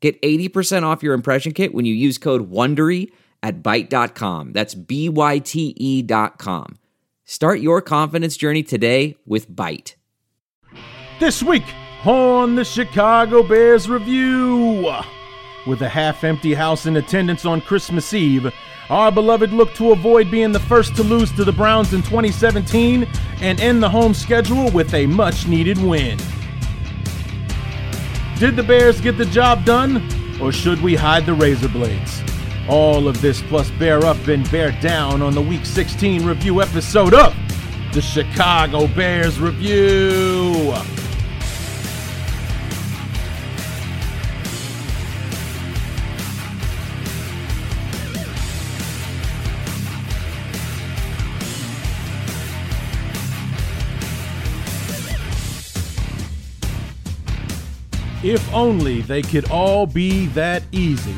Get 80% off your impression kit when you use code WONDERY at Byte.com. That's B-Y-T-E dot com. Start your confidence journey today with Byte. This week on the Chicago Bears Review. With a half empty house in attendance on Christmas Eve, our beloved look to avoid being the first to lose to the Browns in 2017 and end the home schedule with a much needed win. Did the Bears get the job done, or should we hide the razor blades? All of this plus bear up and bear down on the Week 16 review episode of the Chicago Bears Review. If only they could all be that easy.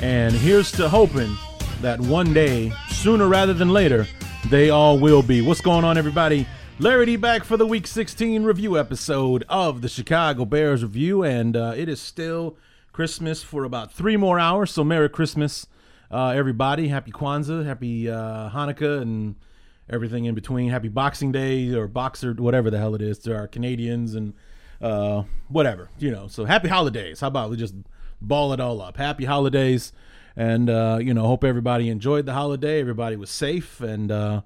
And here's to hoping that one day, sooner rather than later, they all will be. What's going on, everybody? Larry D back for the Week 16 review episode of the Chicago Bears Review, and uh, it is still Christmas for about three more hours. So, Merry Christmas, uh, everybody! Happy Kwanzaa, Happy uh, Hanukkah, and everything in between. Happy Boxing Day or Boxer, whatever the hell it is, to our Canadians and uh, whatever, you know. So happy holidays. How about we just ball it all up? Happy holidays, and uh, you know, hope everybody enjoyed the holiday. Everybody was safe and uh,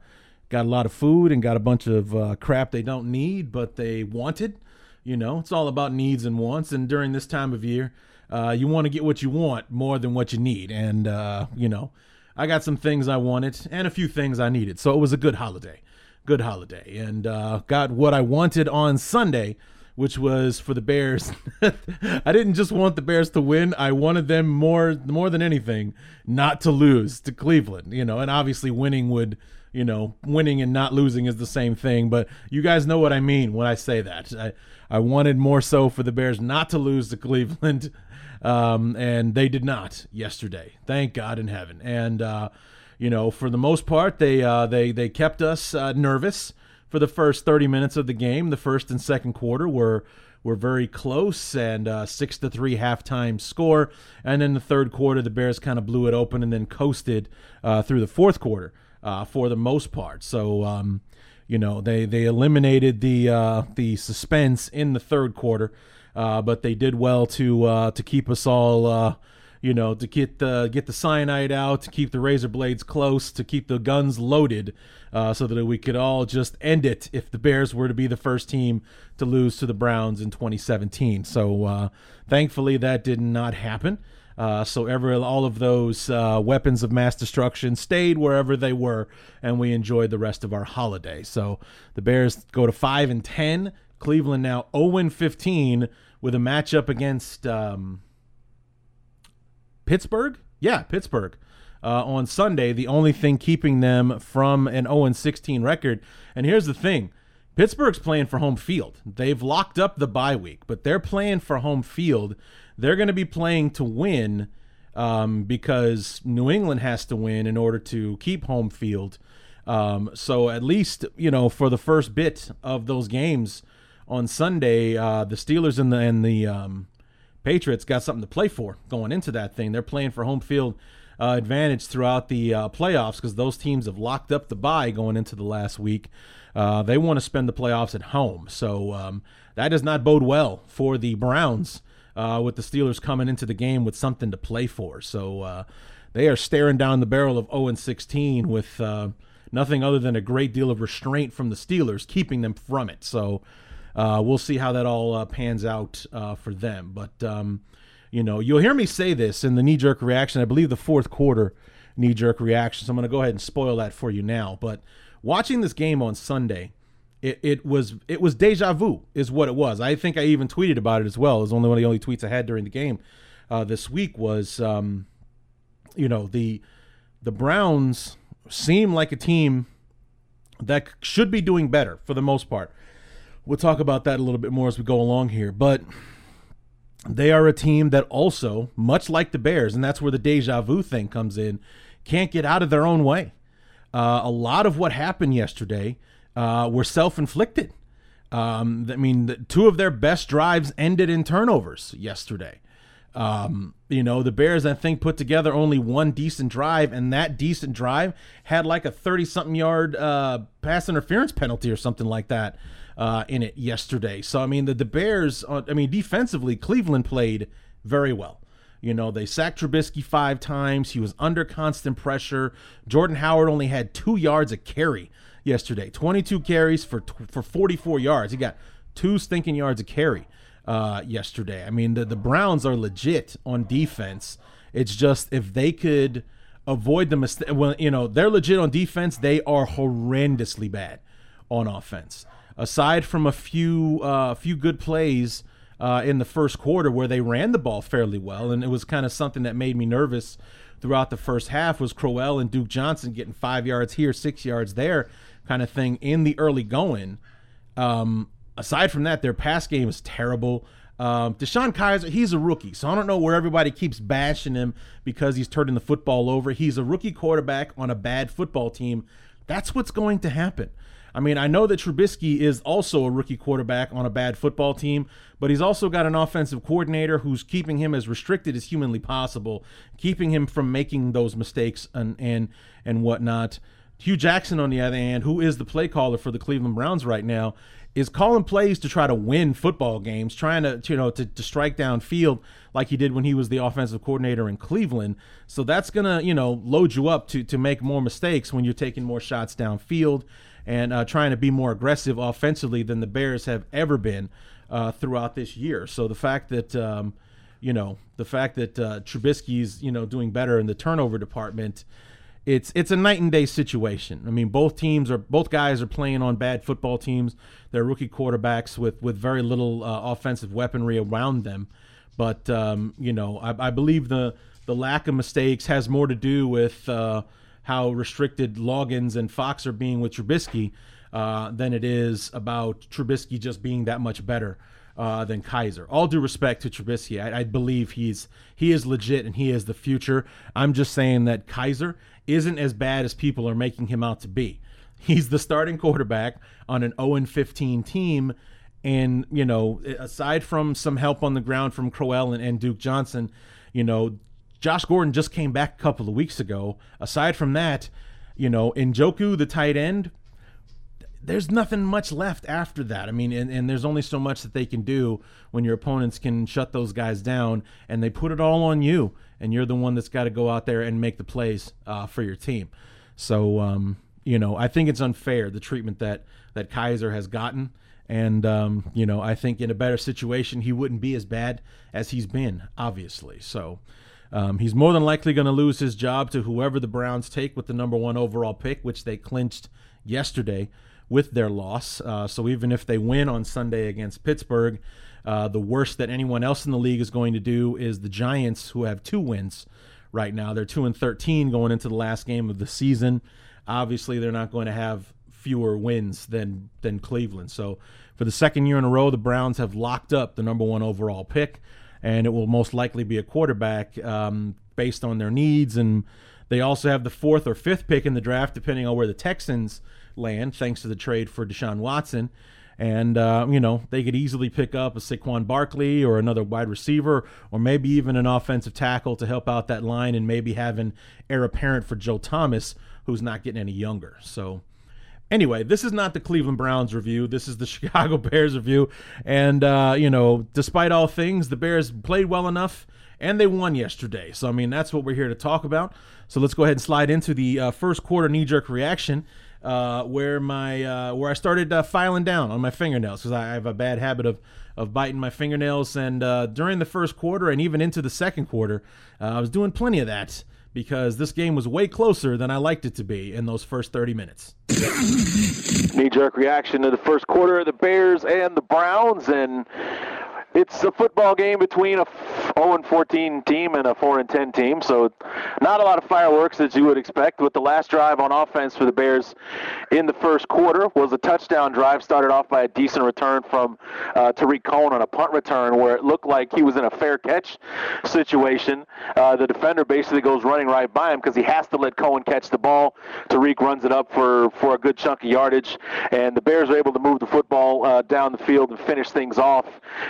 got a lot of food and got a bunch of uh, crap they don't need but they wanted. You know, it's all about needs and wants. And during this time of year, uh, you want to get what you want more than what you need. And uh, you know, I got some things I wanted and a few things I needed. So it was a good holiday, good holiday, and uh, got what I wanted on Sunday which was for the Bears. I didn't just want the Bears to win. I wanted them more more than anything not to lose to Cleveland, you know, and obviously winning would, you know, winning and not losing is the same thing, but you guys know what I mean when I say that. I I wanted more so for the Bears not to lose to Cleveland. Um, and they did not yesterday. Thank God in heaven. And uh, you know, for the most part, they uh, they they kept us uh, nervous for the first 30 minutes of the game. The first and second quarter were were very close and uh, six to three halftime score. And then the third quarter, the Bears kind of blew it open and then coasted uh, through the fourth quarter uh, for the most part. So. Um, you know they they eliminated the uh, the suspense in the third quarter, uh, but they did well to uh, to keep us all you know, to get the get the cyanide out, to keep the razor blades close, to keep the guns loaded, uh, so that we could all just end it if the Bears were to be the first team to lose to the Browns in 2017. So uh, thankfully that did not happen. Uh, so ever all of those uh, weapons of mass destruction stayed wherever they were, and we enjoyed the rest of our holiday. So the Bears go to five and ten. Cleveland now 0 and 15 with a matchup against um, Pittsburgh. Yeah, Pittsburgh uh, on Sunday, the only thing keeping them from an 0 16 record. And here's the thing Pittsburgh's playing for home field. They've locked up the bye week, but they're playing for home field. They're going to be playing to win um, because New England has to win in order to keep home field. Um, so at least you know for the first bit of those games on Sunday, uh, the Steelers and the and the um, Patriots got something to play for going into that thing. They're playing for home field uh, advantage throughout the uh, playoffs because those teams have locked up the bye going into the last week. Uh, they want to spend the playoffs at home, so um, that does not bode well for the Browns. Uh, with the Steelers coming into the game with something to play for, so uh, they are staring down the barrel of 0 16 with uh, nothing other than a great deal of restraint from the Steelers, keeping them from it. So we'll see how that all pans out for them. But um, you know, you'll hear me say this in the knee jerk reaction. I believe the fourth quarter knee jerk reaction. So I'm going to go ahead and spoil that for you now. But watching this game on Sunday, it, it was it was deja vu is what it was. I think I even tweeted about it as well. It was only one of the only tweets I had during the game uh, this week was um, you know the the Browns seem like a team that should be doing better for the most part. We'll talk about that a little bit more as we go along here, but they are a team that also, much like the Bears, and that's where the deja vu thing comes in, can't get out of their own way. Uh, a lot of what happened yesterday uh, were self inflicted. Um, I mean, the, two of their best drives ended in turnovers yesterday. Um, you know, the Bears, I think, put together only one decent drive, and that decent drive had like a 30 something yard uh, pass interference penalty or something like that uh, in it yesterday. So, I mean, the, the Bears, uh, I mean, defensively, Cleveland played very well. You know, they sacked Trubisky five times. He was under constant pressure. Jordan Howard only had two yards a carry yesterday. 22 carries for for 44 yards. He got two stinking yards a carry uh, yesterday. I mean, the, the Browns are legit on defense. It's just if they could avoid the mistake, well, you know, they're legit on defense. They are horrendously bad on offense. Aside from a few uh, few good plays uh, in the first quarter where they ran the ball fairly well, and it was kind of something that made me nervous throughout the first half was Crowell and Duke Johnson getting five yards here, six yards there, kind of thing in the early going. Um, aside from that, their pass game is terrible. Um, DeShone Kizer, he's a rookie, so I don't know where everybody keeps bashing him because he's turning the football over. He's a rookie quarterback on a bad football team. That's what's going to happen. I mean, I know that Trubisky is also a rookie quarterback on a bad football team, but he's also got an offensive coordinator who's keeping him as restricted as humanly possible, keeping him from making those mistakes and and and whatnot. Hue Jackson, on the other hand, who is the play caller for the Cleveland Browns right now, is calling plays to try to win football games, trying to you know to, to strike down field like he did when he was the offensive coordinator in Cleveland. So that's gonna you know load you up to to make more mistakes when you're taking more shots downfield and uh, trying to be more aggressive offensively than the Bears have ever been uh, throughout this year. So the fact that um, you know the fact that uh, Trubisky's you know doing better in the turnover department it's it's a night and day situation. I mean, both teams are both guys are playing on bad football teams. They're rookie quarterbacks with with very little uh, offensive weaponry around them. But um, you know, I, I, believe the the lack of mistakes has more to do with uh, how restricted Loggains and Fox are being with Trubisky uh, than it is about Trubisky just being that much better. Uh, than Kizer. All due respect to Trubisky, I, I, believe he's he is legit and he is the future. I'm just saying that Kizer isn't as bad as people are making him out to be. He's the starting quarterback on an 0 15 team. And, you know, aside from some help on the ground from Crowell and, and Duke Johnson, you know, Josh Gordon just came back a couple of weeks ago. Aside from that, you know, Njoku, the tight end, there's nothing much left after that. I mean, and, and there's only so much that they can do when your opponents can shut those guys down and they put it all on you and you're the one that's got to go out there and make the plays uh, for your team. So, um, you know, I think it's unfair the treatment that that Kizer has gotten, and um, you know, I think in a better situation he wouldn't be as bad as he's been, obviously. So. Um, he's more than likely going to lose his job to whoever the Browns take with the number one overall pick, which they clinched yesterday with their loss. Uh, so even if they win on Sunday against Pittsburgh, uh, the worst that anyone else in the league is going to do is the Giants, who have two wins right now. They're two and thirteen going into the last game of the season. Obviously, they're not going to have fewer wins than than Cleveland. So, for the second year in a row, the Browns have locked up the number one overall pick, and it will most likely be a quarterback um, based on their needs. And they also have the fourth or fifth pick in the draft, depending on where the Texans land, thanks to the trade for Deshaun Watson. And, uh, you know, they could easily pick up a Saquon Barkley or another wide receiver or maybe even an offensive tackle to help out that line and maybe have an heir apparent for Joe Thomas, who's not getting any younger. So, anyway, this is not the Cleveland Browns review. This is the Chicago Bears review. And, uh, you know, despite all things, the Bears played well enough and they won yesterday. So, I mean, that's what we're here to talk about. So, let's go ahead and slide into the uh, first quarter knee jerk reaction uh, where my uh, where I started uh, filing down on my fingernails because I have a bad habit of of biting my fingernails. And uh, during the first quarter and even into the second quarter, uh, I was doing plenty of that because this game was way closer than I liked it to be in those first 30 minutes. Knee jerk reaction to the first quarter of the Bears and the Browns and it's a football game between a 0 and 14 team and a 4 and 10 team, so not a lot of fireworks as you would expect. With the last drive on offense for the Bears in the first quarter was a touchdown drive, started off by a decent return from uh, Tarik Cohen on a punt return where it looked like he was in a fair catch situation. Uh, the defender basically goes running right by him because he has to let Cohen catch the ball. Tarik runs it up for, for a good chunk of yardage, and the Bears are able to move the football uh, down the field and finish things off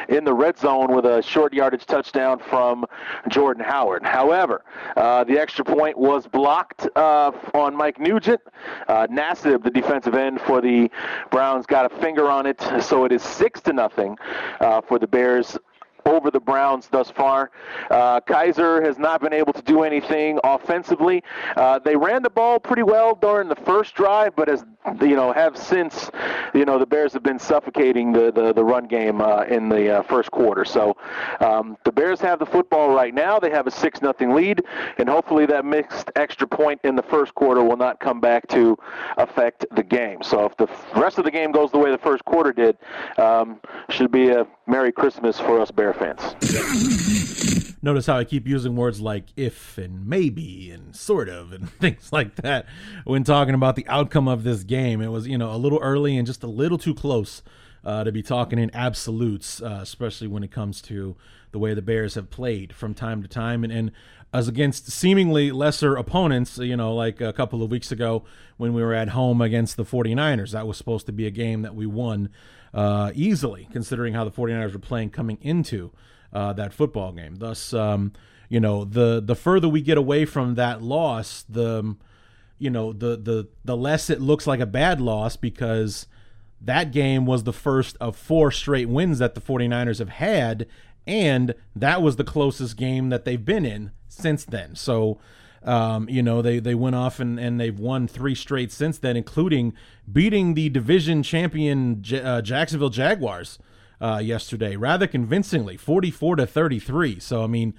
in the red zone with a short yardage touchdown from Jordan Howard. However, uh, the extra point was blocked uh, on Mike Nugent. Uh, Nassib, the defensive end for the Browns, got a finger on it, so it is six to nothing uh, for the Bears over the Browns thus far. Uh, Kizer has not been able to do anything offensively. Uh, they ran the ball pretty well during the first drive, but as you know, have since you know the Bears have been suffocating the the, the run game uh, in the uh, first quarter. So um, the Bears have the football right now. They have a six nothing lead, and hopefully that mixed extra point in the first quarter will not come back to affect the game. So if the rest of the game goes the way the first quarter did, um, should be a Merry Christmas for us Bear fans. Notice how I keep using words like if and maybe and sort of and things like that when talking about the outcome of this game. It was, you know, a little early and just a little too close uh, to be talking in absolutes, uh, especially when it comes to the way the Bears have played from time to time and, and as against seemingly lesser opponents, you know, like a couple of weeks ago when we were at home against the 49ers. That was supposed to be a game that we won uh, easily, considering how the 49ers were playing coming into uh, that football game. Thus, um, you know, the the further we get away from that loss, the you know, the the the less it looks like a bad loss because that game was the first of four straight wins that the 49ers have had and that was the closest game that they've been in since then. So um, you know, they, they went off and, and they've won three straight since then, including beating the division champion J- uh, Jacksonville Jaguars uh, yesterday rather convincingly, 44 to 33. So, I mean,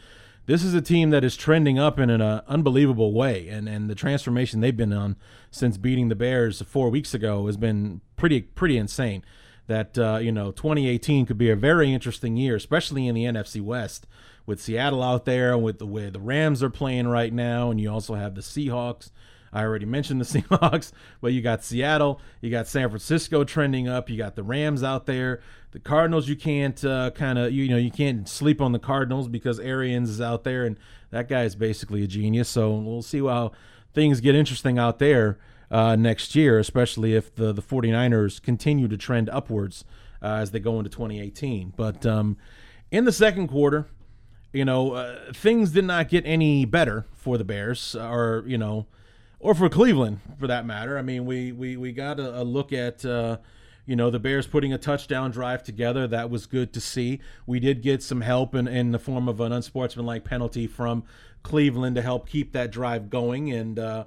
this is a team that is trending up in an uh, unbelievable way, and, and the transformation they've been on since beating the Bears four weeks ago has been pretty pretty insane. That uh, you know, 2018 could be a very interesting year, especially in the NFC West with Seattle out there and with the way the Rams are playing right now, and you also have the Seahawks. I already mentioned the Seahawks, but you got Seattle, you got San Francisco trending up, you got the Rams out there. The Cardinals, you can't uh, kind of you know you can't sleep on the Cardinals because Arians is out there, and that guy is basically a genius. So we'll see how things get interesting out there uh, next year, especially if the the 49ers continue to trend upwards uh, as they go into 2018. But um, in the second quarter, you know, uh, things did not get any better for the Bears, or you know, or for Cleveland for that matter. I mean, we we we got a, a look at. Uh, you know the bears putting a touchdown drive together that was good to see we did get some help in, in the form of an unsportsmanlike penalty from cleveland to help keep that drive going and uh,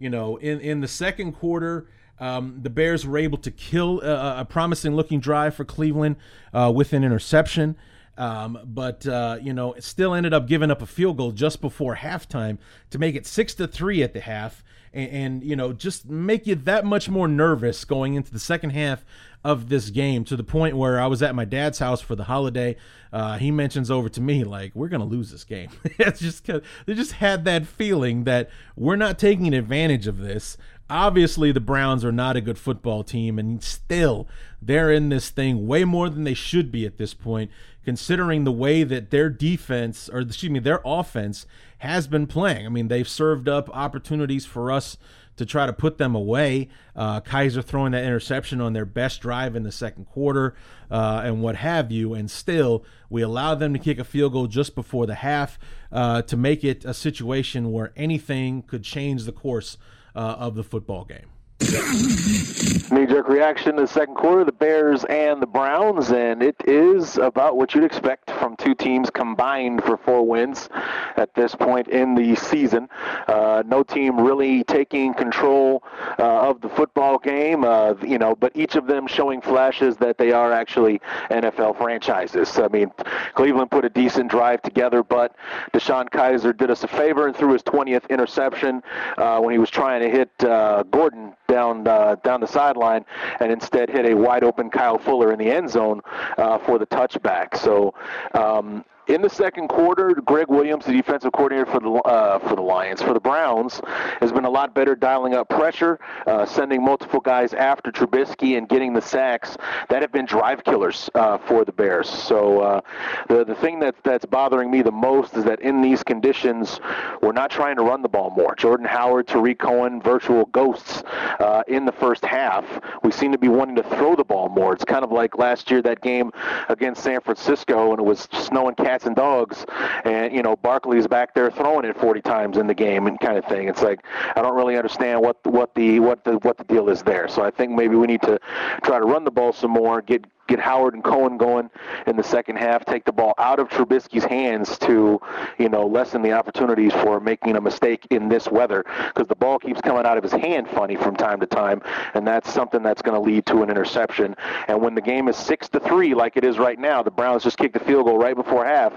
you know in, in the second quarter um, the bears were able to kill a, a promising looking drive for cleveland uh, with an interception um, but uh, you know, still ended up giving up a field goal just before halftime to make it six to three at the half, and, and, you know, just make you that much more nervous going into the second half of this game to the point where I was at my dad's house for the holiday. Uh, he mentions over to me like, "We're gonna lose this game." it's just they just had that feeling that we're not taking advantage of this obviously the Browns are not a good football team, and still they're in this thing way more than they should be at this point, considering the way that their defense, or excuse me, their offense has been playing. I mean, they've served up opportunities for us to try to put them away. Uh, Kizer throwing that interception on their best drive in the second quarter, uh, and what have you, and still we allow them to kick a field goal just before the half uh, to make it a situation where anything could change the course uh, of the football game. Knee jerk reaction to the second quarter, the Bears and the Browns, and it is about what you'd expect from two teams combined for four wins at this point in the season. Uh, no team really taking control uh, of the football game, uh, you know, but each of them showing flashes that they are actually NFL franchises. I mean, Cleveland put a decent drive together, but DeShone Kizer did us a favor and threw his 20th interception uh, when he was trying to hit uh, Gordon down uh, down the sideline, and instead hit a wide open Kyle Fuller in the end zone uh, for the touchback. So. Um, in the second quarter, Gregg Williams, the defensive coordinator for the uh, for the Lions, for the Browns, has been a lot better dialing up pressure, uh, sending multiple guys after Trubisky and getting the sacks that have been drive killers uh, for the Bears. So uh, the the thing that that's bothering me the most is that in these conditions, we're not trying to run the ball more. Jordan Howard, Tarik Cohen, virtual ghosts uh, in the first half. We seem to be wanting to throw the ball more. It's kind of like last year that game against San Francisco, and it was snowing cats and dogs, and you know Barkley's back there throwing it 40 times in the game and kind of thing. It's like I don't really understand what what the what the what the deal is there. So I think maybe we need to try to run the ball some more, get get Howard and Cohen going in the second half, take the ball out of Trubisky's hands to, you know, lessen the opportunities for making a mistake in this weather because the ball keeps coming out of his hand funny from time to time, and that's something that's going to lead to an interception. And when the game is six to three, like it is right now, the Browns just kicked the field goal right before half.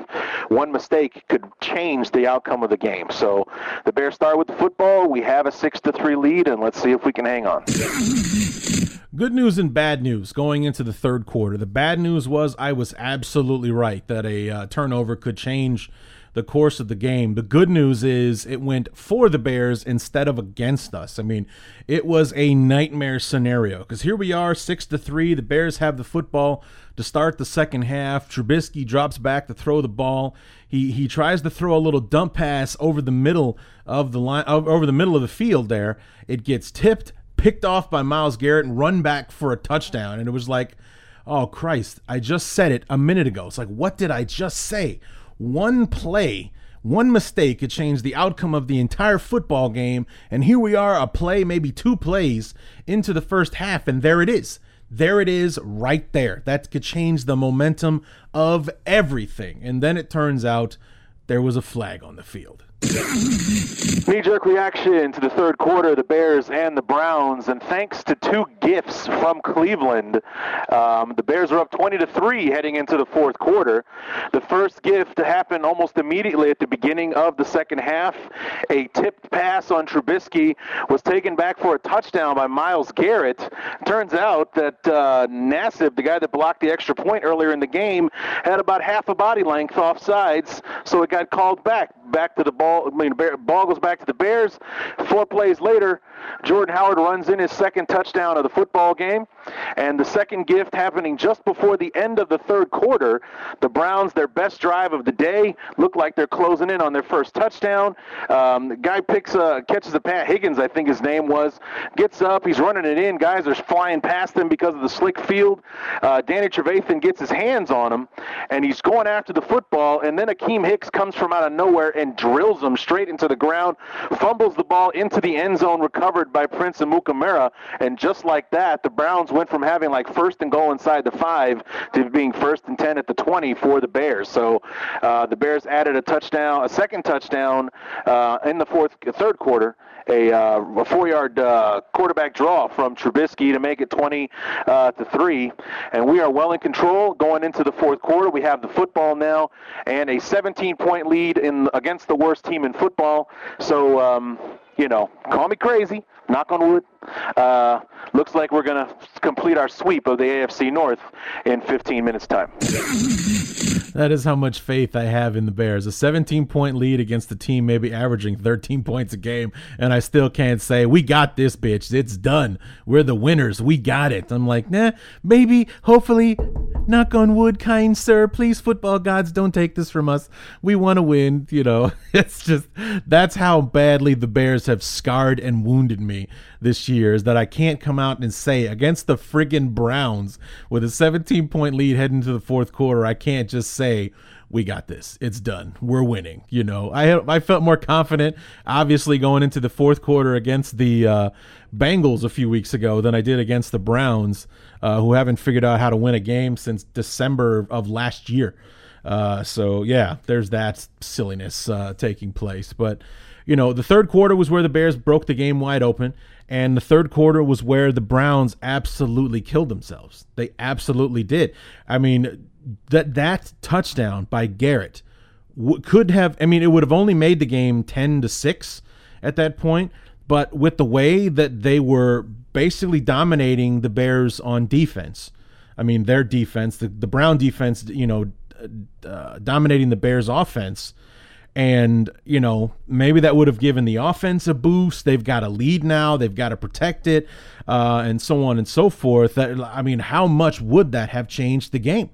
One mistake could change the outcome of the game. So the Bears start with the football. We have a six to three lead, and let's see if we can hang on. Good news and bad news going into the third quarter. The bad news was I was absolutely right that a uh, turnover could change the course of the game. The good news is it went for the Bears instead of against us. I mean, it was a nightmare scenario because here we are, six to three. The Bears have the football to start the second half. Trubisky drops back to throw the ball. He he tries to throw a little dump pass over the middle of the line, over the middle of the field. There, it gets tipped picked off by Myles Garrett and run back for a touchdown. And it was like, oh Christ, I just said it a minute ago. It's like, what did I just say? One play, one mistake could change the outcome of the entire football game. And here we are, a play, maybe two plays into the first half, and there it is. There it is right there. That could change the momentum of everything. And then it turns out there was a flag on the field. Knee jerk reaction to the third quarter, the Bears and the Browns, and thanks to two gifts from Cleveland, um, the Bears are up 20 to three heading into the fourth quarter. The first gift happened almost immediately at the beginning of the second half. A tipped pass on Trubisky was taken back for a touchdown by Myles Garrett. Turns out that uh, Nassib, the guy that blocked the extra point earlier in the game, had about half a body length off sides, so it got called back back to the ball. I mean, ball goes back to the Bears. Four plays later, Jordan Howard runs in his second touchdown of the football game. And the second gift happening just before the end of the third quarter. The Browns, their best drive of the day, look like they're closing in on their first touchdown. Um, the guy picks a, catches a Pat Higgins, I think his name was, gets up, he's running it in. Guys are flying past him because of the slick field. Uh, Danny Trevathan gets his hands on him, and he's going after the football. And then Akiem Hicks comes from out of nowhere and drills him straight into the ground, fumbles the ball into the end zone, recovered by Prince and Amukamara. And just like that, the Browns went from having like first and goal inside the five to being first and 10 at the 20 for the Bears. So uh, the Bears added a touchdown, a second touchdown uh, in the fourth, third quarter a, uh, a four-yard uh, quarterback draw from Trubisky to make it 20 uh, to three, and we are well in control going into the fourth quarter. We have the football now and a 17-point lead in against the worst team in football. So. Um, you know, call me crazy, knock on wood. Uh, looks like we're going to complete our sweep of the AFC North in 15 minutes' time. That is how much faith I have in the Bears. A 17 point lead against a team maybe averaging 13 points a game, and I still can't say, We got this, bitch. It's done. We're the winners. We got it. I'm like, Nah, maybe, hopefully, knock on wood, kind sir. Please, football gods, don't take this from us. We want to win. You know, it's just, that's how badly the Bears have scarred and wounded me this year is that I can't come out and say against the friggin' Browns with a 17 point lead heading to the fourth quarter, I can't just say, we got this. It's done. We're winning. You know, I I felt more confident, obviously, going into the fourth quarter against the uh, Bengals a few weeks ago than I did against the Browns, uh, who haven't figured out how to win a game since December of last year. Uh, so yeah, there's that silliness uh, taking place. But you know, the third quarter was where the Bears broke the game wide open. And the third quarter was where the Browns absolutely killed themselves. They absolutely did. I mean, that that touchdown by Garrett w- could have. I mean, it would have only made the game ten to six at that point. But with the way that they were basically dominating the Bears on defense, I mean, their defense, the, the Brown defense, you know, uh, dominating the Bears offense. And, you know, maybe that would have given the offense a boost. They've got a lead now. They've got to protect it, uh, and so on and so forth. That, I mean, how much would that have changed the game?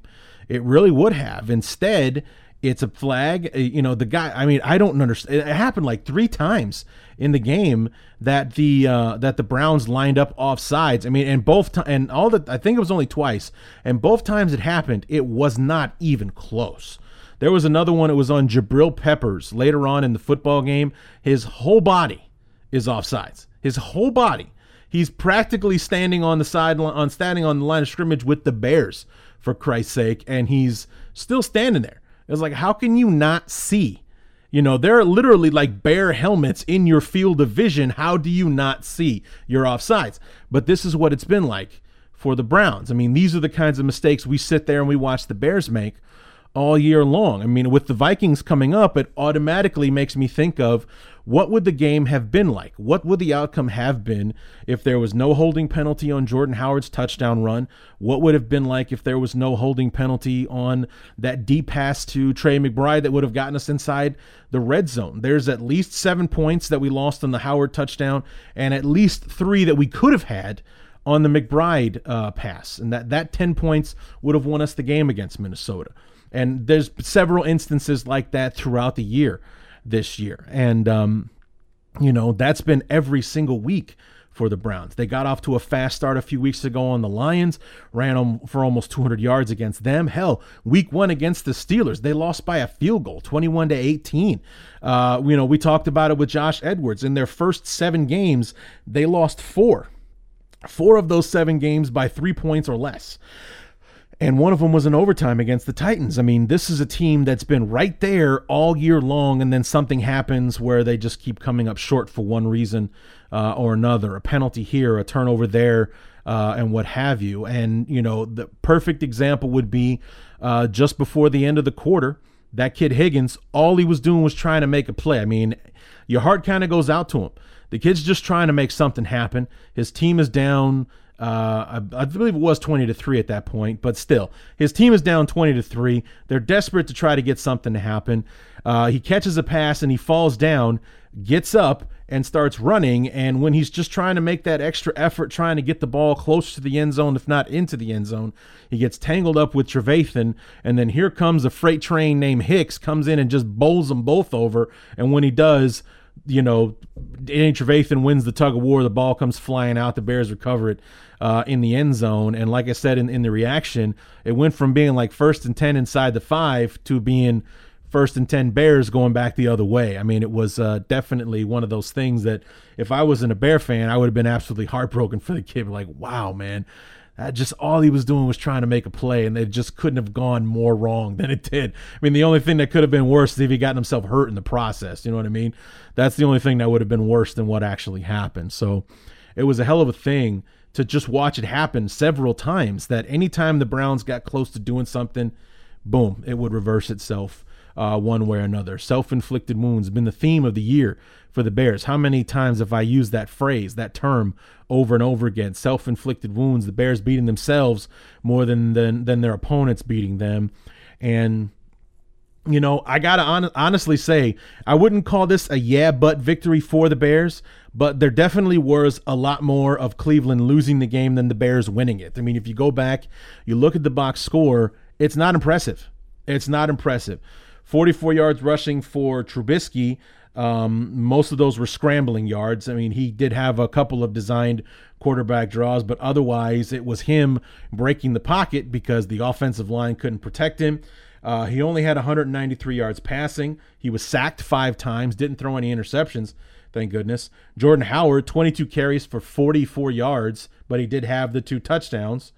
It really would have. Instead, it's a flag. Uh, you know, the guy. I mean, I don't understand. It happened like three times in the game that the uh, that the Browns lined up off sides. I mean, and both t- and all the I think it was only twice, and both times it happened, it was not even close. There was another one. It was on Jabril Peppers later on in the football game. His whole body is offsides. His whole body. He's practically standing on the side on standing on the line of scrimmage with the Bears for Christ's sake, and he's still standing there. It's like, how can you not see? You know, there are literally like bare helmets in your field of vision. How do you not see your offsides? But this is what it's been like for the Browns. I mean, these are the kinds of mistakes we sit there and we watch the Bears make all year long. I mean, with the Vikings coming up, it automatically makes me think of what would the game have been like? What would the outcome have been if there was no holding penalty on Jordan Howard's touchdown run? What would have been like if there was no holding penalty on that deep pass to Tre McBride that would have gotten us inside the red zone? There's at least seven points that we lost on the Howard touchdown, and at least three that we could have had on the McBride uh, pass, and that that ten points would have won us the game against Minnesota. And there's several instances like that throughout the year this year. And, um, you know, that's been every single week for the Browns. They got off to a fast start a few weeks ago on the Lions, ran them for almost 200 yards against them. Hell, week one against the Steelers, they lost by a field goal, 21 to 18. Uh, you know, we talked about it with Josh Edwards. In their first seven games, they lost four. Four of those seven games by three points or less and one of them was an overtime against the Titans. I mean, this is a team that's been right there all year long, and then something happens where they just keep coming up short for one reason uh, or another a penalty here, a turnover there, uh, and what have you. And, you know, the perfect example would be uh, just before the end of the quarter, that kid Higgins, all he was doing was trying to make a play. I mean, your heart kind of goes out to him. The kid's just trying to make something happen. His team is down uh, I, I, believe it was 20 to 3 at that point, but still, his team is down 20 to 3. They're desperate to try to get something to happen. Uh, he catches a pass and he falls down, gets up, and starts running. And when he's just trying to make that extra effort, trying to get the ball close to the end zone, if not into the end zone, he gets tangled up with Trevathan. And then here comes a freight train named Hicks, comes in and just bowls them both over. And when he does, you know, Danny Trevathan wins the tug of war. The ball comes flying out. The Bears recover it uh, in the end zone. And like I said in, in the reaction, it went from being like first and 10 inside the five to being first and 10 Bears going back the other way. I mean, it was uh, definitely one of those things that if I wasn't a Bear fan, I would have been absolutely heartbroken for the kid. Like, wow, man. That just all he was doing was trying to make a play, and it just couldn't have gone more wrong than it did. I mean, the only thing that could have been worse is if he gotten himself hurt in the process. You know what I mean? That's the only thing that would have been worse than what actually happened. So it was a hell of a thing to just watch it happen several times that anytime the Browns got close to doing something, boom, it would reverse itself uh, one way or another. Self inflicted wounds been the theme of the year for the Bears. How many times have I used that phrase, that term, over and over again? Self inflicted wounds, the Bears beating themselves more than, than, than their opponents beating them. And you know, I gotta on- honestly say, I wouldn't call this a yeah but victory for the Bears, but there definitely was a lot more of Cleveland losing the game than the Bears winning it. I mean, if you go back, you look at the box score, it's not impressive. It's not impressive. 44 yards rushing for Trubisky. Um, most of those were scrambling yards. I mean, he did have a couple of designed quarterback draws, but otherwise it was him breaking the pocket because the offensive line couldn't protect him. Uh, he only had 193 yards passing. He was sacked five times, didn't throw any interceptions, thank goodness. Jordan Howard, 22 carries for 44 yards, but he did have the two touchdowns.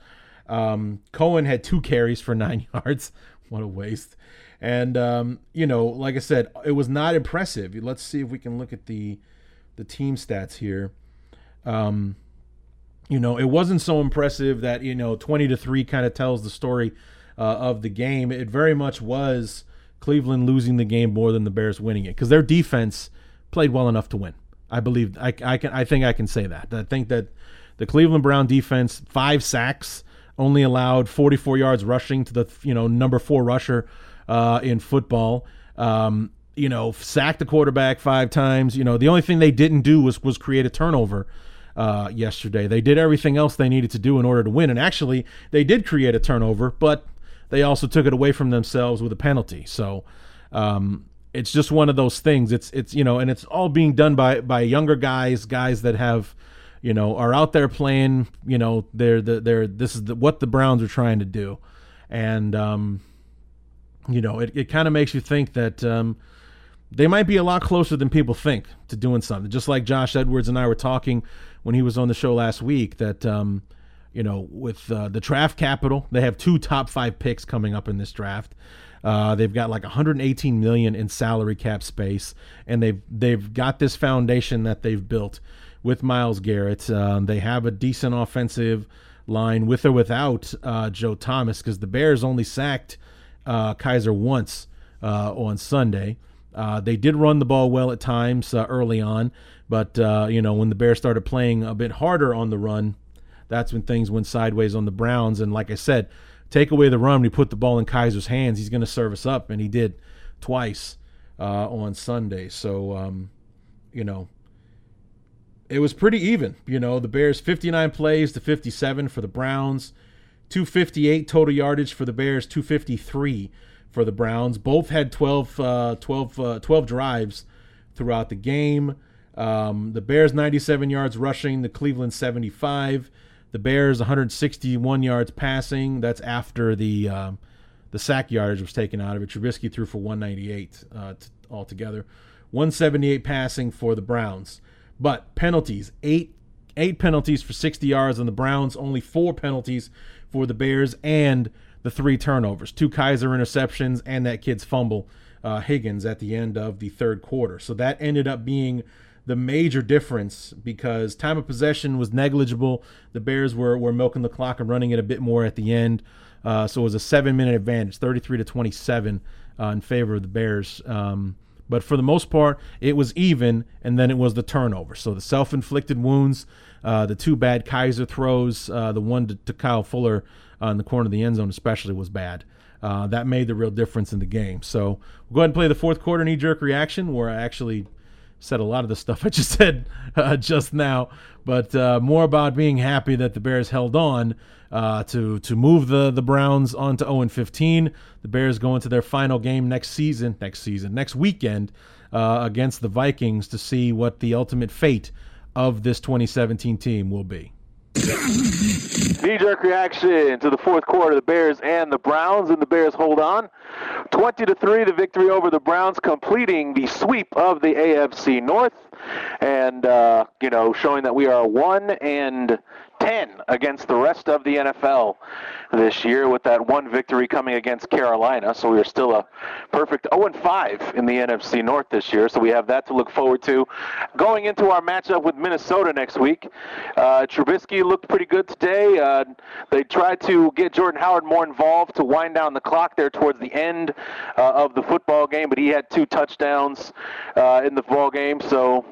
Um, Cohen had two carries for nine yards. What a waste. And um, you know, like I said, it was not impressive. Let's see if we can look at the the team stats here. Um, you know, it wasn't so impressive that you know 20 to three kind of tells the story uh, of the game. It very much was Cleveland losing the game more than the Bears winning it because their defense played well enough to win. I believe I, I can I think I can say that. I think that the Cleveland Brown defense five sacks only allowed 44 yards rushing to the you know number four rusher uh, in football. Um, you know, sacked the quarterback five times. You know, the only thing they didn't do was was create a turnover uh, yesterday. They did everything else they needed to do in order to win, and actually, they did create a turnover, but they also took it away from themselves with a penalty. So. Um, it's just one of those things. It's it's you know, and it's all being done by by younger guys, guys that have, you know, are out there playing. You know, they're the they're this is the, what the Browns are trying to do, and um, you know, it it kind of makes you think that um, they might be a lot closer than people think to doing something. Just like Josh Edwards and I were talking when he was on the show last week that um, you know with uh, the draft capital, they have two top five picks coming up in this draft. Uh, they've got like 118 million in salary cap space, and they've they've got this foundation that they've built with Myles Garrett. Um, they have a decent offensive line with or without uh, Joe Thomas because the Bears only sacked uh, Kizer once uh, on Sunday. Uh, they did run the ball well at times uh, early on, but uh, you know when the Bears started playing a bit harder on the run, that's when things went sideways on the Browns. And like I said, take away the run, we put the ball in Kizer's hands, he's going to serve us up, and he did twice on Sunday. So um, you know it was pretty even. You know the Bears 59 plays to 57 for the Browns, 258 total yardage for the Bears, 253 for the Browns. Both had 12, uh, 12, uh, 12 drives throughout the game. Um, the Bears 97 yards rushing, the Cleveland 75. The Bears 161 yards passing. That's after the um, the sack yardage was taken out of it. Trubisky threw for 198 uh, t- altogether. 178 passing for the Browns. But penalties, eight eight penalties for 60 yards on the Browns, only four penalties for the Bears, and the three turnovers, two Kizer interceptions, and that kid's fumble, uh, Higgins, at the end of the third quarter. So that ended up being the major difference because time of possession was negligible. The Bears were, were milking the clock and running it a bit more at the end. Uh, so it was a seven minute advantage, 33 to 27 uh, in favor of the Bears. Um, but for the most part, it was even, and then it was the turnover. So the self inflicted wounds, uh, the two bad Kizer throws, uh, the one to, to Kyle Fuller uh, in the corner of the end zone, especially, was bad. Uh, that made the real difference in the game. So we'll go ahead and play the fourth quarter knee jerk reaction, where I actually said a lot of the stuff I just said uh, just now, but more about being happy that the Bears held on to to move the the Browns on to 0 15. The Bears go into their final game next season, next season, next weekend against the Vikings to see what the ultimate fate of this 2017 team will be. Knee jerk reaction to the fourth quarter, the Bears and the Browns, and the Bears hold on. 20 to 3, the victory over the Browns, completing the sweep of the AFC North, and, uh, you know, showing that we are 1 and 10 against the rest of the NFL this year with that one victory coming against Carolina. So we are still a perfect 0 5 in the NFC North this year. So we have that to look forward to. Going into our matchup with Minnesota next week, uh, Trubisky looked pretty good today. Uh, they tried to get Jordan Howard more involved to wind down the clock there towards the end uh, of the football game, but he had two touchdowns uh, in the ball game. So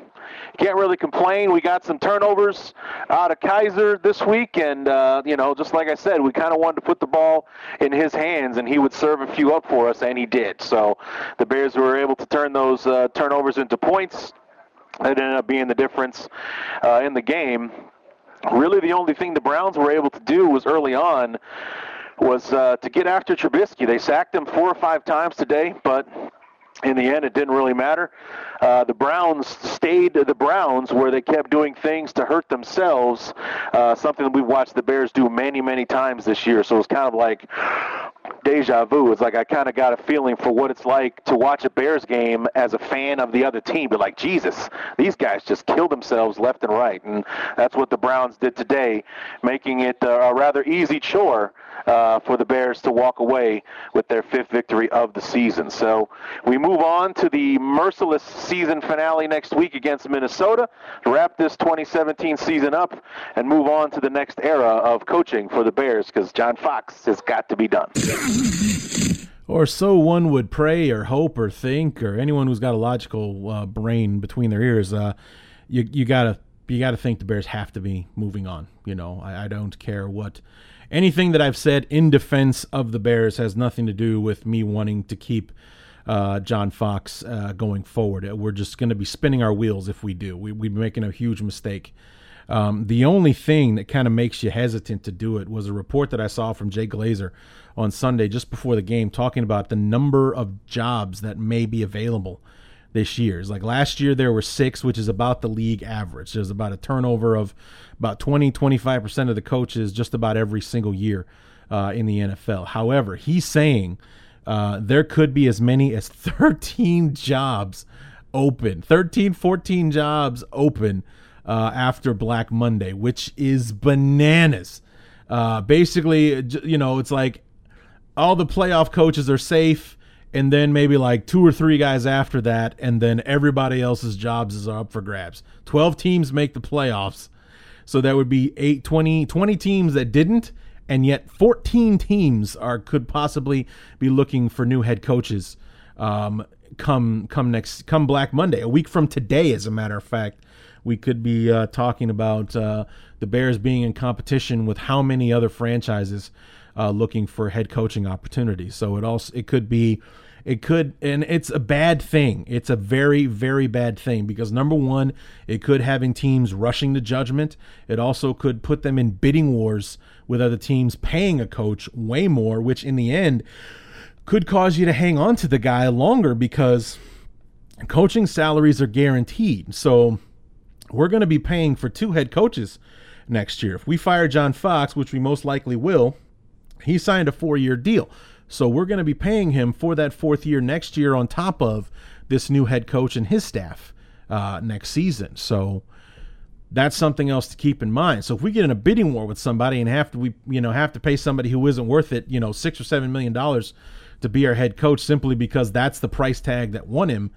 can't really complain. We got some turnovers out of Kizer this week, and uh, you know, just like I said, we kind of wanted to put the ball in his hands, and he would serve a few up for us, and he did. So the Bears were able to turn those uh, turnovers into points. That ended up being the difference uh, in the game. Really, the only thing the Browns were able to do was early on was uh, to get after Trubisky. They sacked him four or five times today, but in the end, it didn't really matter. Uh, the Browns stayed the Browns where they kept doing things to hurt themselves, uh, something that we've watched the Bears do many, many times this year. So it's kind of like deja vu. It's like I kind of got a feeling for what it's like to watch a Bears game as a fan of the other team. But like, Jesus, these guys just killed themselves left and right, and that's what the Browns did today, making it a rather easy chore uh, for the Bears to walk away with their fifth victory of the season. So we move on to the merciless season finale next week against Minnesota to wrap this 2017 season up and move on to the next era of coaching for the Bears because John Fox has got to be done. Or so one would pray or hope or think, or anyone who's got a logical uh, brain between their ears. Uh, you you gotta you gotta think the Bears have to be moving on. You know, I, I don't care what anything that I've said in defense of the Bears has nothing to do with me wanting to keep uh, John Fox uh, going forward. We're just going to be spinning our wheels if we do. We, we'd be making a huge mistake. Um, the only thing that kind of makes you hesitant to do it was a report that I saw from Jay Glazer on Sunday just before the game talking about the number of jobs that may be available this year. It's like last year there were six, which is about the league average. There's about a turnover of about 20, 25% of the coaches just about every single year uh, in the NFL. However, he's saying uh, there could be as many as 13 jobs open, 13, 14 jobs open uh, after Black Monday, which is bananas. Uh, basically, you know, it's like all the playoff coaches are safe, and then maybe like two or three guys after that, and then everybody else's jobs is up for grabs. 12 teams make the playoffs. So that would be eight, 20, 20 teams that didn't, and yet 14 teams are could possibly be looking for new head coaches um, come come next come Black Monday, a week from today, as a matter of fact we could be uh, talking about uh, the Bears being in competition with how many other franchises uh, looking for head coaching opportunities. So it also it could be it could and it's a bad thing. It's a very very bad thing because number one it could having teams rushing to judgment. It also could put them in bidding wars with other teams paying a coach way more which in the end could cause you to hang on to the guy longer because coaching salaries are guaranteed. So we're going to be paying for two head coaches next year. If we fire John Fox, which we most likely will, he signed a four year deal. So we're going to be paying him for that fourth year next year on top of this new head coach and his staff uh, next season. So that's something else to keep in mind. So if we get in a bidding war with somebody and have to we you know have to pay somebody who isn't worth it, you know, six or seven million dollars to be our head coach simply because that's the price tag that won him,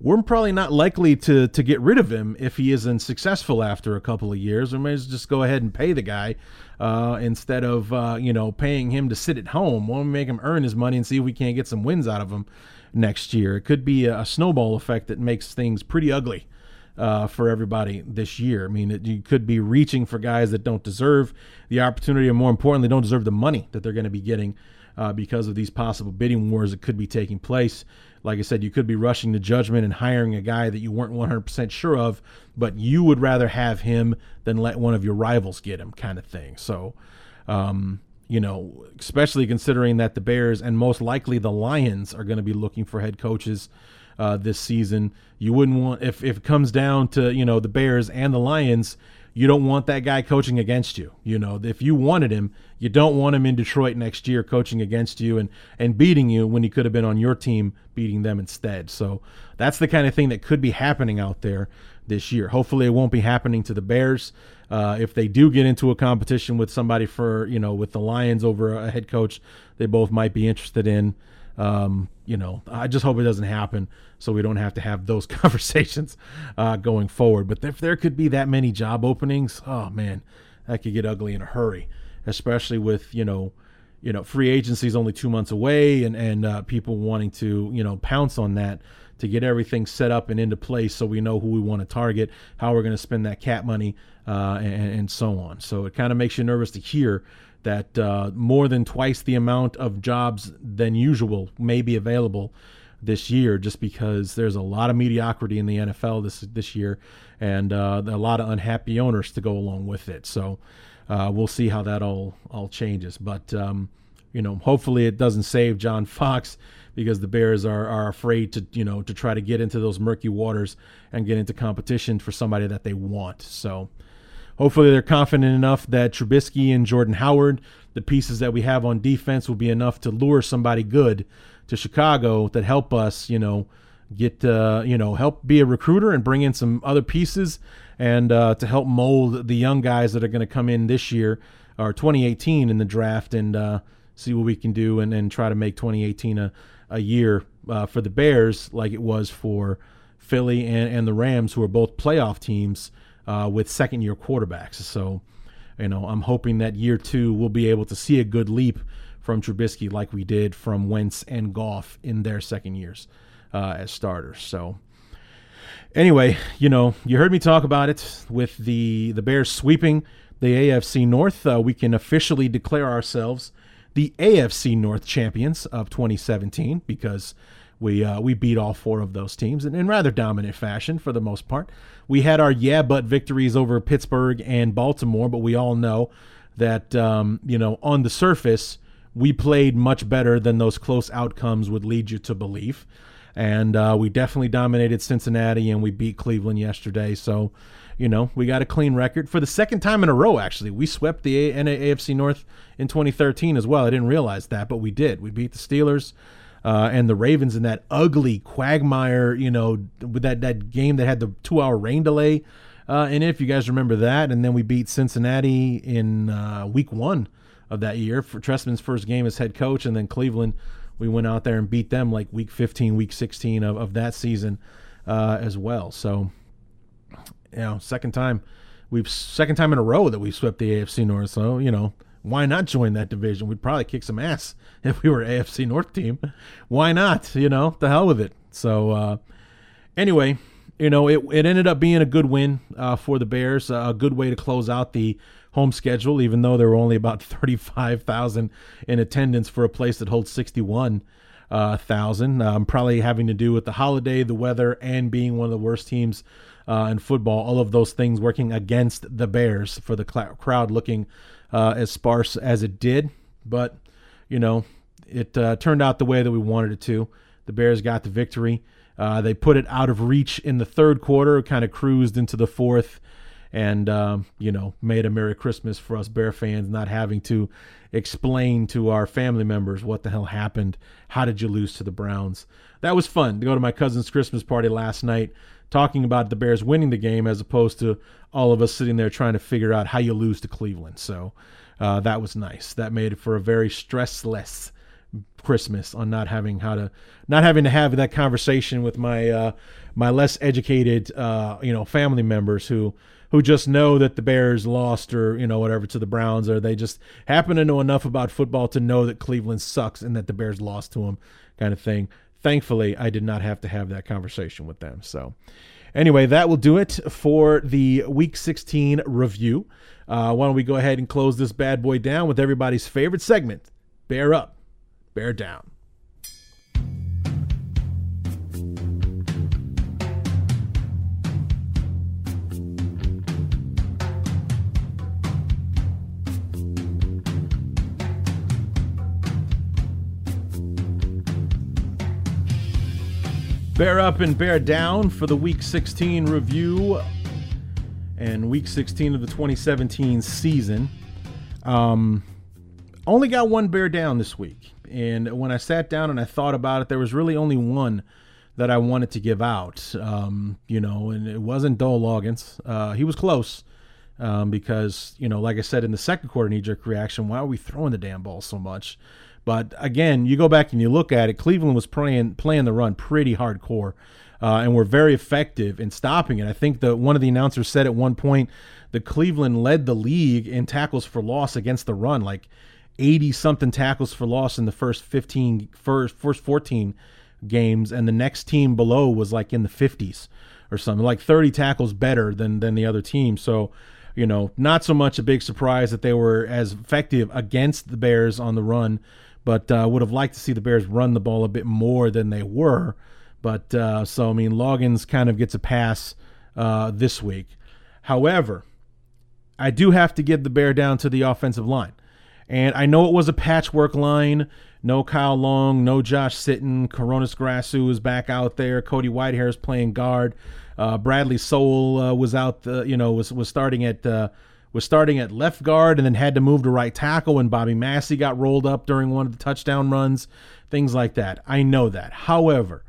we're probably not likely to to get rid of him if he isn't successful after a couple of years. We may as well just go ahead and pay the guy uh, instead of uh, you know paying him to sit at home. We'll make him earn his money and see if we can't get some wins out of him next year. It could be a, snowball effect that makes things pretty ugly. Uh, for everybody this year. I mean, it, you could be reaching for guys that don't deserve the opportunity, and more importantly, don't deserve the money that they're going to be getting uh, because of these possible bidding wars that could be taking place. Like I said, you could be rushing to judgment and hiring a guy that you weren't 100% sure of, but you would rather have him than let one of your rivals get him, kind of thing. So, um, you know, especially considering that the Bears and most likely the Lions are going to be looking for head coaches uh, this season. You wouldn't want if if it comes down to you know the Bears and the Lions you don't want that guy coaching against you. You know, if you wanted him, you don't want him in Detroit next year coaching against you and and beating you when he could have been on your team beating them instead. So that's the kind of thing that could be happening out there this year. Hopefully, it won't be happening to the Bears. Uh, if they do get into a competition with somebody for you know with the Lions over a head coach, they both might be interested in. Um, you know, I just hope it doesn't happen so we don't have to have those conversations uh, going forward. But if there could be that many job openings, oh man, that could get ugly in a hurry, especially with you know, you know, free agency is only two months away, and and uh, people wanting to you know pounce on that to get everything set up and into place so we know who we want to target, how we're going to spend that cap money, uh, and, and so on. So it kind of makes you nervous to hear that uh, more than twice the amount of jobs than usual may be available this year, just because there's a lot of mediocrity in the NFL this this year, and uh, a lot of unhappy owners to go along with it. So uh, we'll see how that all all changes. But um, you know, hopefully it doesn't save John Fox because the Bears are, are afraid to you know to try to get into those murky waters and get into competition for somebody that they want. So hopefully they're confident enough that Trubisky and Jordan Howard, the pieces that we have on defense, will be enough to lure somebody good to Chicago that help us, you know, get uh, you know help be a recruiter and bring in some other pieces and uh, to help mold the young guys that are going to come in this year or 2018 in the draft and uh, see what we can do and, and try to make 2018 a, a year uh, for the Bears like it was for Philly and, and the Rams who are both playoff teams uh, with second year quarterbacks. So, you know, I'm hoping that year two we'll be able to see a good leap from Trubisky like we did from Wentz and Goff in their second years uh, as starters. So, anyway, you know, you heard me talk about it with the the Bears sweeping the AFC North, uh, we can officially declare ourselves the AFC North champions of 2017 because we uh, we beat all four of those teams in, in rather dominant fashion for the most part. We had our yeah but victories over Pittsburgh and Baltimore, but we all know that um, you know on the surface we played much better than those close outcomes would lead you to believe. And uh, we definitely dominated Cincinnati and we beat Cleveland yesterday. So, you know, we got a clean record for the second time in a row, actually. We swept the AFC North in 2013 as well. I didn't realize that, but we did. We beat the Steelers. Uh, and the Ravens in that ugly quagmire, you know, with that, that game that had the two hour rain delay uh, it, if you guys remember that. And then we beat Cincinnati in uh, week one of that year for Trestman's first game as head coach. And then Cleveland, we went out there and beat them like week 15, week 16 of, of that season uh, as well. So, you know, second time. We've second time in a row that we swept the AFC North. So, you know, why not join that division? We'd probably kick some ass if we were AFC North team. Why not? You know, the hell with it. So uh, anyway, you know, it, it ended up being a good win uh, for the Bears, a good way to close out the home schedule, even though there were only about 35,000 in attendance for a place that holds 61 uh, thousand. Um, probably having to do with the holiday, the weather, and being one of the worst teams uh, in football. All of those things working against the Bears for the cl- crowd looking uh, as sparse as it did. But, you know, it uh, turned out the way that we wanted it to. The Bears got the victory. Uh, they put it out of reach in the third quarter, kind of cruised into the fourth, and, um, you know, made a Merry Christmas for us Bear fans, not having to explain to our family members what the hell happened. How did you lose to the Browns? That was fun to go to my cousin's Christmas party last night talking about the Bears winning the game as opposed to all of us sitting there trying to figure out how you lose to Cleveland. So uh, that was nice. That made it for a very stressless Christmas on not having how to not having to have that conversation with my uh, my less educated uh, you know family members who who just know that the Bears lost or you know whatever to the Browns or they just happen to know enough about football to know that Cleveland sucks and that the Bears lost to them kind of thing thankfully, I did not have to have that conversation with them. So, anyway, that will do it for the Week 16 review. Uh, why don't we go ahead and close this bad boy down with everybody's favorite segment Bear Up, Bear Down. Bear up and bear down for the Week 16 review and Week 16 of the 2017 season. Um, only got one bear down this week. And when I sat down and I thought about it, there was really only one that I wanted to give out. Um, you know, and it wasn't Dowell Loggains. Uh, he was close um, because, you know, like I said in the second quarter knee jerk reaction, why are we throwing the damn ball so much? But again, you go back and you look at it. Cleveland was playing playing the run pretty hardcore, uh, and were very effective in stopping it. I think the one of the announcers said at one point the Cleveland led the league in tackles for loss against the run, like 80 something tackles for loss in the first 15 first first 14 games, and the next team below was like in the 50s or something, like 30 tackles better than than the other team. So you know, not so much a big surprise that they were as effective against the Bears on the run but uh, would have liked to see the Bears run the ball a bit more than they were. But uh, so I mean, Loggains kind of gets a pass uh, this week. However, I do have to give the Bear down to the offensive line, and I know it was a patchwork line. No Kyle Long, no Josh Sitton. Hroniss Grasu is back out there. Cody Whitehair is playing guard. Uh, Bradley Sowell uh, was out. The, you know, was was starting at uh, was starting at left guard and then had to move to right tackle when Bobby Massie got rolled up during one of the touchdown runs, things like that. I know that. However,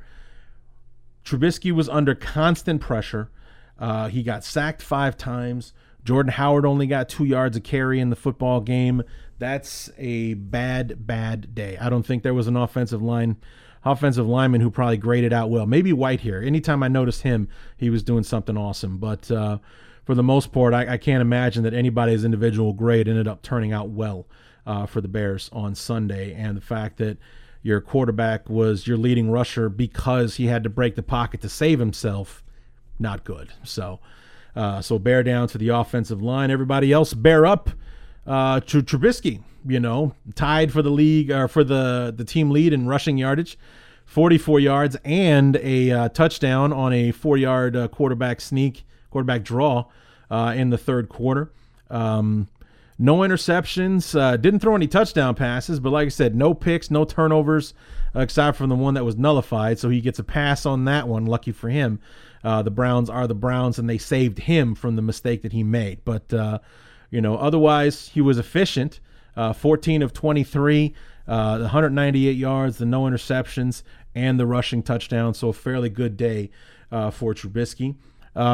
Trubisky was under constant pressure. Uh, he got sacked five times. Jordan Howard only got two yards of carry in the football game. That's a bad, bad day. I don't think there was an offensive line offensive lineman who probably graded out well. Maybe Whitehair. Anytime I noticed him, he was doing something awesome. But uh, for the most part, I, I, can't imagine that anybody's individual grade ended up turning out well uh, for the Bears on Sunday. And the fact that your quarterback was your leading rusher because he had to break the pocket to save himself, not good. So, Uh, so bear down to the offensive line. Everybody else bear up. Uh, to Trubisky, you know, tied for the league or for the the team lead in rushing yardage, 44 yards and a uh, touchdown on a four yard uh, quarterback sneak, quarterback draw uh, in the third quarter. Um, no interceptions. Uh, didn't throw any touchdown passes, but like I said, no picks, no turnovers, uh, except from the one that was nullified. So he gets a pass on that one. Lucky for him. Uh, the Browns are the Browns, and they saved him from the mistake that he made. But uh, you know, otherwise he was efficient. Uh, 14 of 23, uh, the 198 yards, the no interceptions, and the rushing touchdown. So a fairly good day for Trubisky.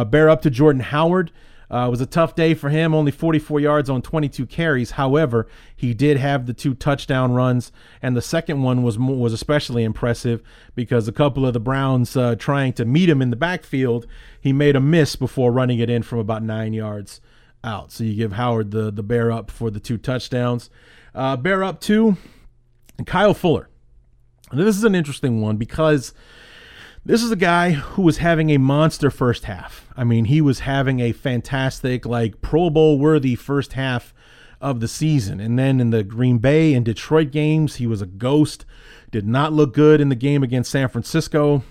Bear up to Jordan Howard. Uh, it was a tough day for him, only 44 yards on 22 carries. However, he did have the two touchdown runs, and the second one was was especially impressive because a couple of the Browns uh, trying to meet him in the backfield, he made a miss before running it in from about nine yards out. So you give Howard the the bear up for the two touchdowns. Uh, bear up to Kyle Fuller. this is an interesting one because this is a guy who was having a monster first half. I mean, he was having a fantastic, like Pro Bowl worthy first half of the season. And then in the Green Bay and Detroit games, he was a ghost. Did not look good in the game against San Francisco.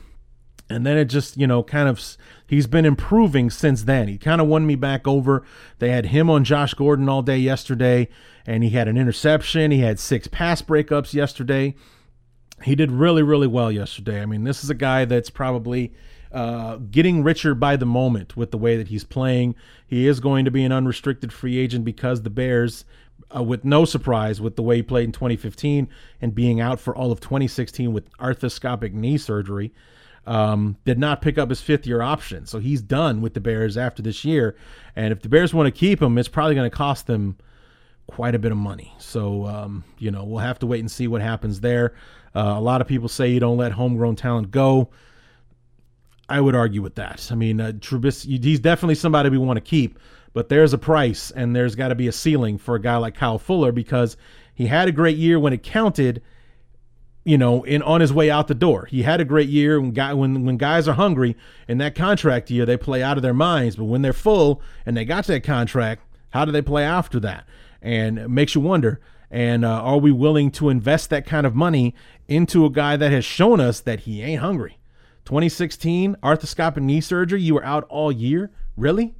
And then it just, you know, kind of, he's been improving since then. He kind of won me back over. They had him on Josh Gordon all day yesterday, and he had an interception. He had six pass breakups yesterday he did really, really well yesterday. I mean, this is a guy that's probably uh, getting richer by the moment with the way that he's playing. He is going to be an unrestricted free agent because the Bears, uh, with no surprise, with the way he played in 2015 and being out for all of 2016 with arthroscopic knee surgery, um, did not pick up his fifth year option. So he's done with the Bears after this year. And if the Bears want to keep him, it's probably going to cost them quite a bit of money. So, um, you know, we'll have to wait and see what happens there. Uh, a lot of people say you don't let homegrown talent go. I would argue with that. I mean, uh, Trubisky, he's definitely somebody we want to keep, but there's a price and there's got to be a ceiling for a guy like Kyle Fuller because he had a great year when it counted. You know, in on his way out the door, he had a great year. When guy when when guys are hungry in that contract year, they play out of their minds. But when they're full and they got that contract, how do they play after that? And makes you wonder and uh, are we willing to invest that kind of money into a guy that has shown us that he ain't hungry? 2016, arthroscopic knee surgery, you were out all year? Really?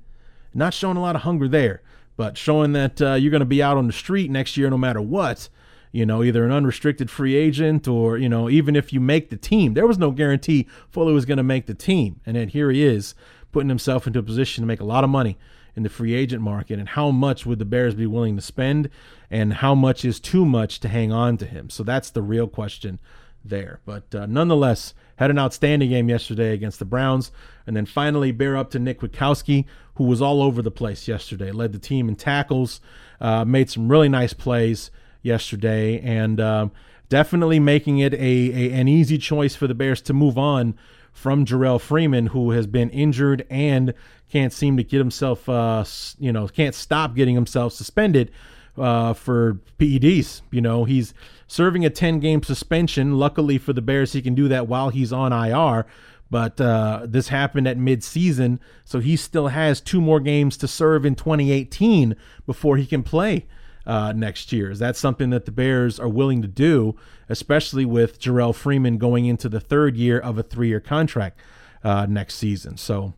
Not showing a lot of hunger there, but showing that uh, you're going to be out on the street next year no matter what. You know, either an unrestricted free agent or, you know, even if you make the team. There was no guarantee Fuller was going to make the team. And then here he is putting himself into a position to make a lot of money in the free agent market and how much would the Bears be willing to spend and how much is too much to hang on to him. So that's the real question there. But uh, nonetheless, had an outstanding game yesterday against the Browns. And then finally, bear up to Nick Kwiatkowski, who was all over the place yesterday. Led the team in tackles, uh, made some really nice plays yesterday, and um, definitely making it a, a, an easy choice for the Bears to move on from Jerrell Freeman, who has been injured and can't seem to get himself, uh, you know, can't stop getting himself suspended uh, for PEDs. You know, he's serving a 10 game suspension. Luckily for the Bears, he can do that while he's on IR. But uh, this happened at midseason, so he still has two more games to serve in 2018 before he can play uh, next year. Is that something that the Bears are willing to do, especially with Jerrell Freeman going into the third year of a three year contract uh, next season? So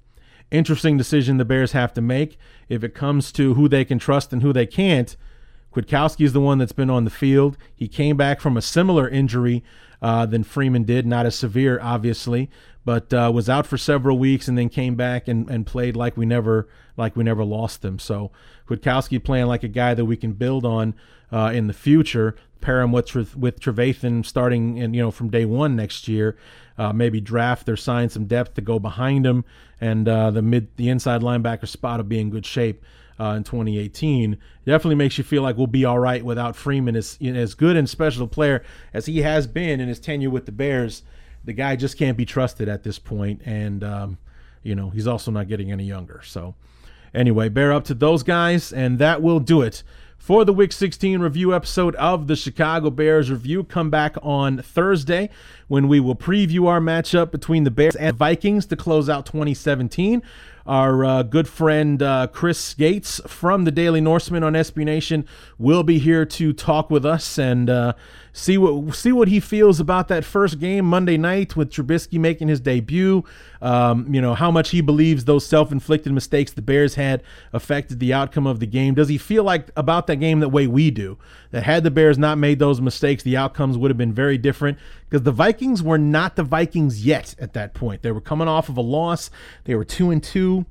interesting decision the Bears have to make. If it comes to who they can trust and who they can't, Kwiatkowski is the one that's been on the field. He came back from a similar injury uh, than Freeman did, not as severe, obviously, but uh, was out for several weeks and then came back and, and played like we never like we never lost them. So Kwiatkowski playing like a guy that we can build on uh, in the future. Pair him with with Trevathan starting and you know from day one next year. Uh, maybe draft or sign some depth to go behind him, and uh, the mid the inside linebacker spot will be in good shape. Uh, in 2018. definitely makes you feel like we'll be all right without Freeman as as good and special player as he has been in his tenure with the Bears. The guy just can't be trusted at this point, and um, you know he's also not getting any younger. So anyway, bear up to those guys, and that will do it for the Week 16 review episode of the Chicago Bears review. Come back on Thursday when we will preview our matchup between the Bears and Vikings to close out 2017. Our uh, good friend uh, Chris Gates from the Daily Norseman on SB Nation will be here to talk with us and uh, see what see what he feels about that first game Monday night with Trubisky making his debut. Um, you know how much he believes those self-inflicted mistakes the Bears had affected the outcome of the game. Does he feel like about that game the way we do? That had the Bears not made those mistakes, the outcomes would have been very different because the Vikings were not the Vikings yet at that point. They were coming off of a loss. They were two and two.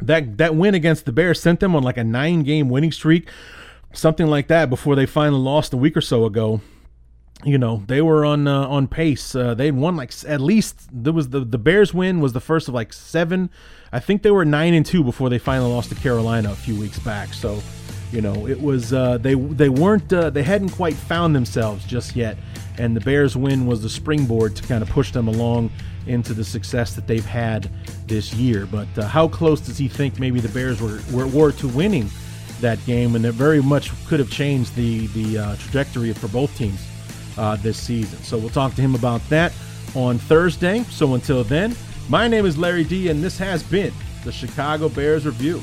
That that win against the Bears sent them on like a nine game winning streak something like that before they finally lost a week or so ago. You know, they were on uh, on pace. Uh, they'd won like at least there was the the Bears win was the first of like seven. I think they were nine and two before they finally lost to Carolina a few weeks back. So, you know, it was uh, they they weren't uh, they hadn't quite found themselves just yet, and the Bears win was the springboard to kind of push them along into the success that they've had this year. But uh, how close does he think maybe the Bears were were, were to winning? That game, and it very much could have changed the the uh, trajectory for both teams uh, this season. So we'll talk to him about that on Thursday. So until then, my name is Larry D, and this has been the Chicago Bears Review.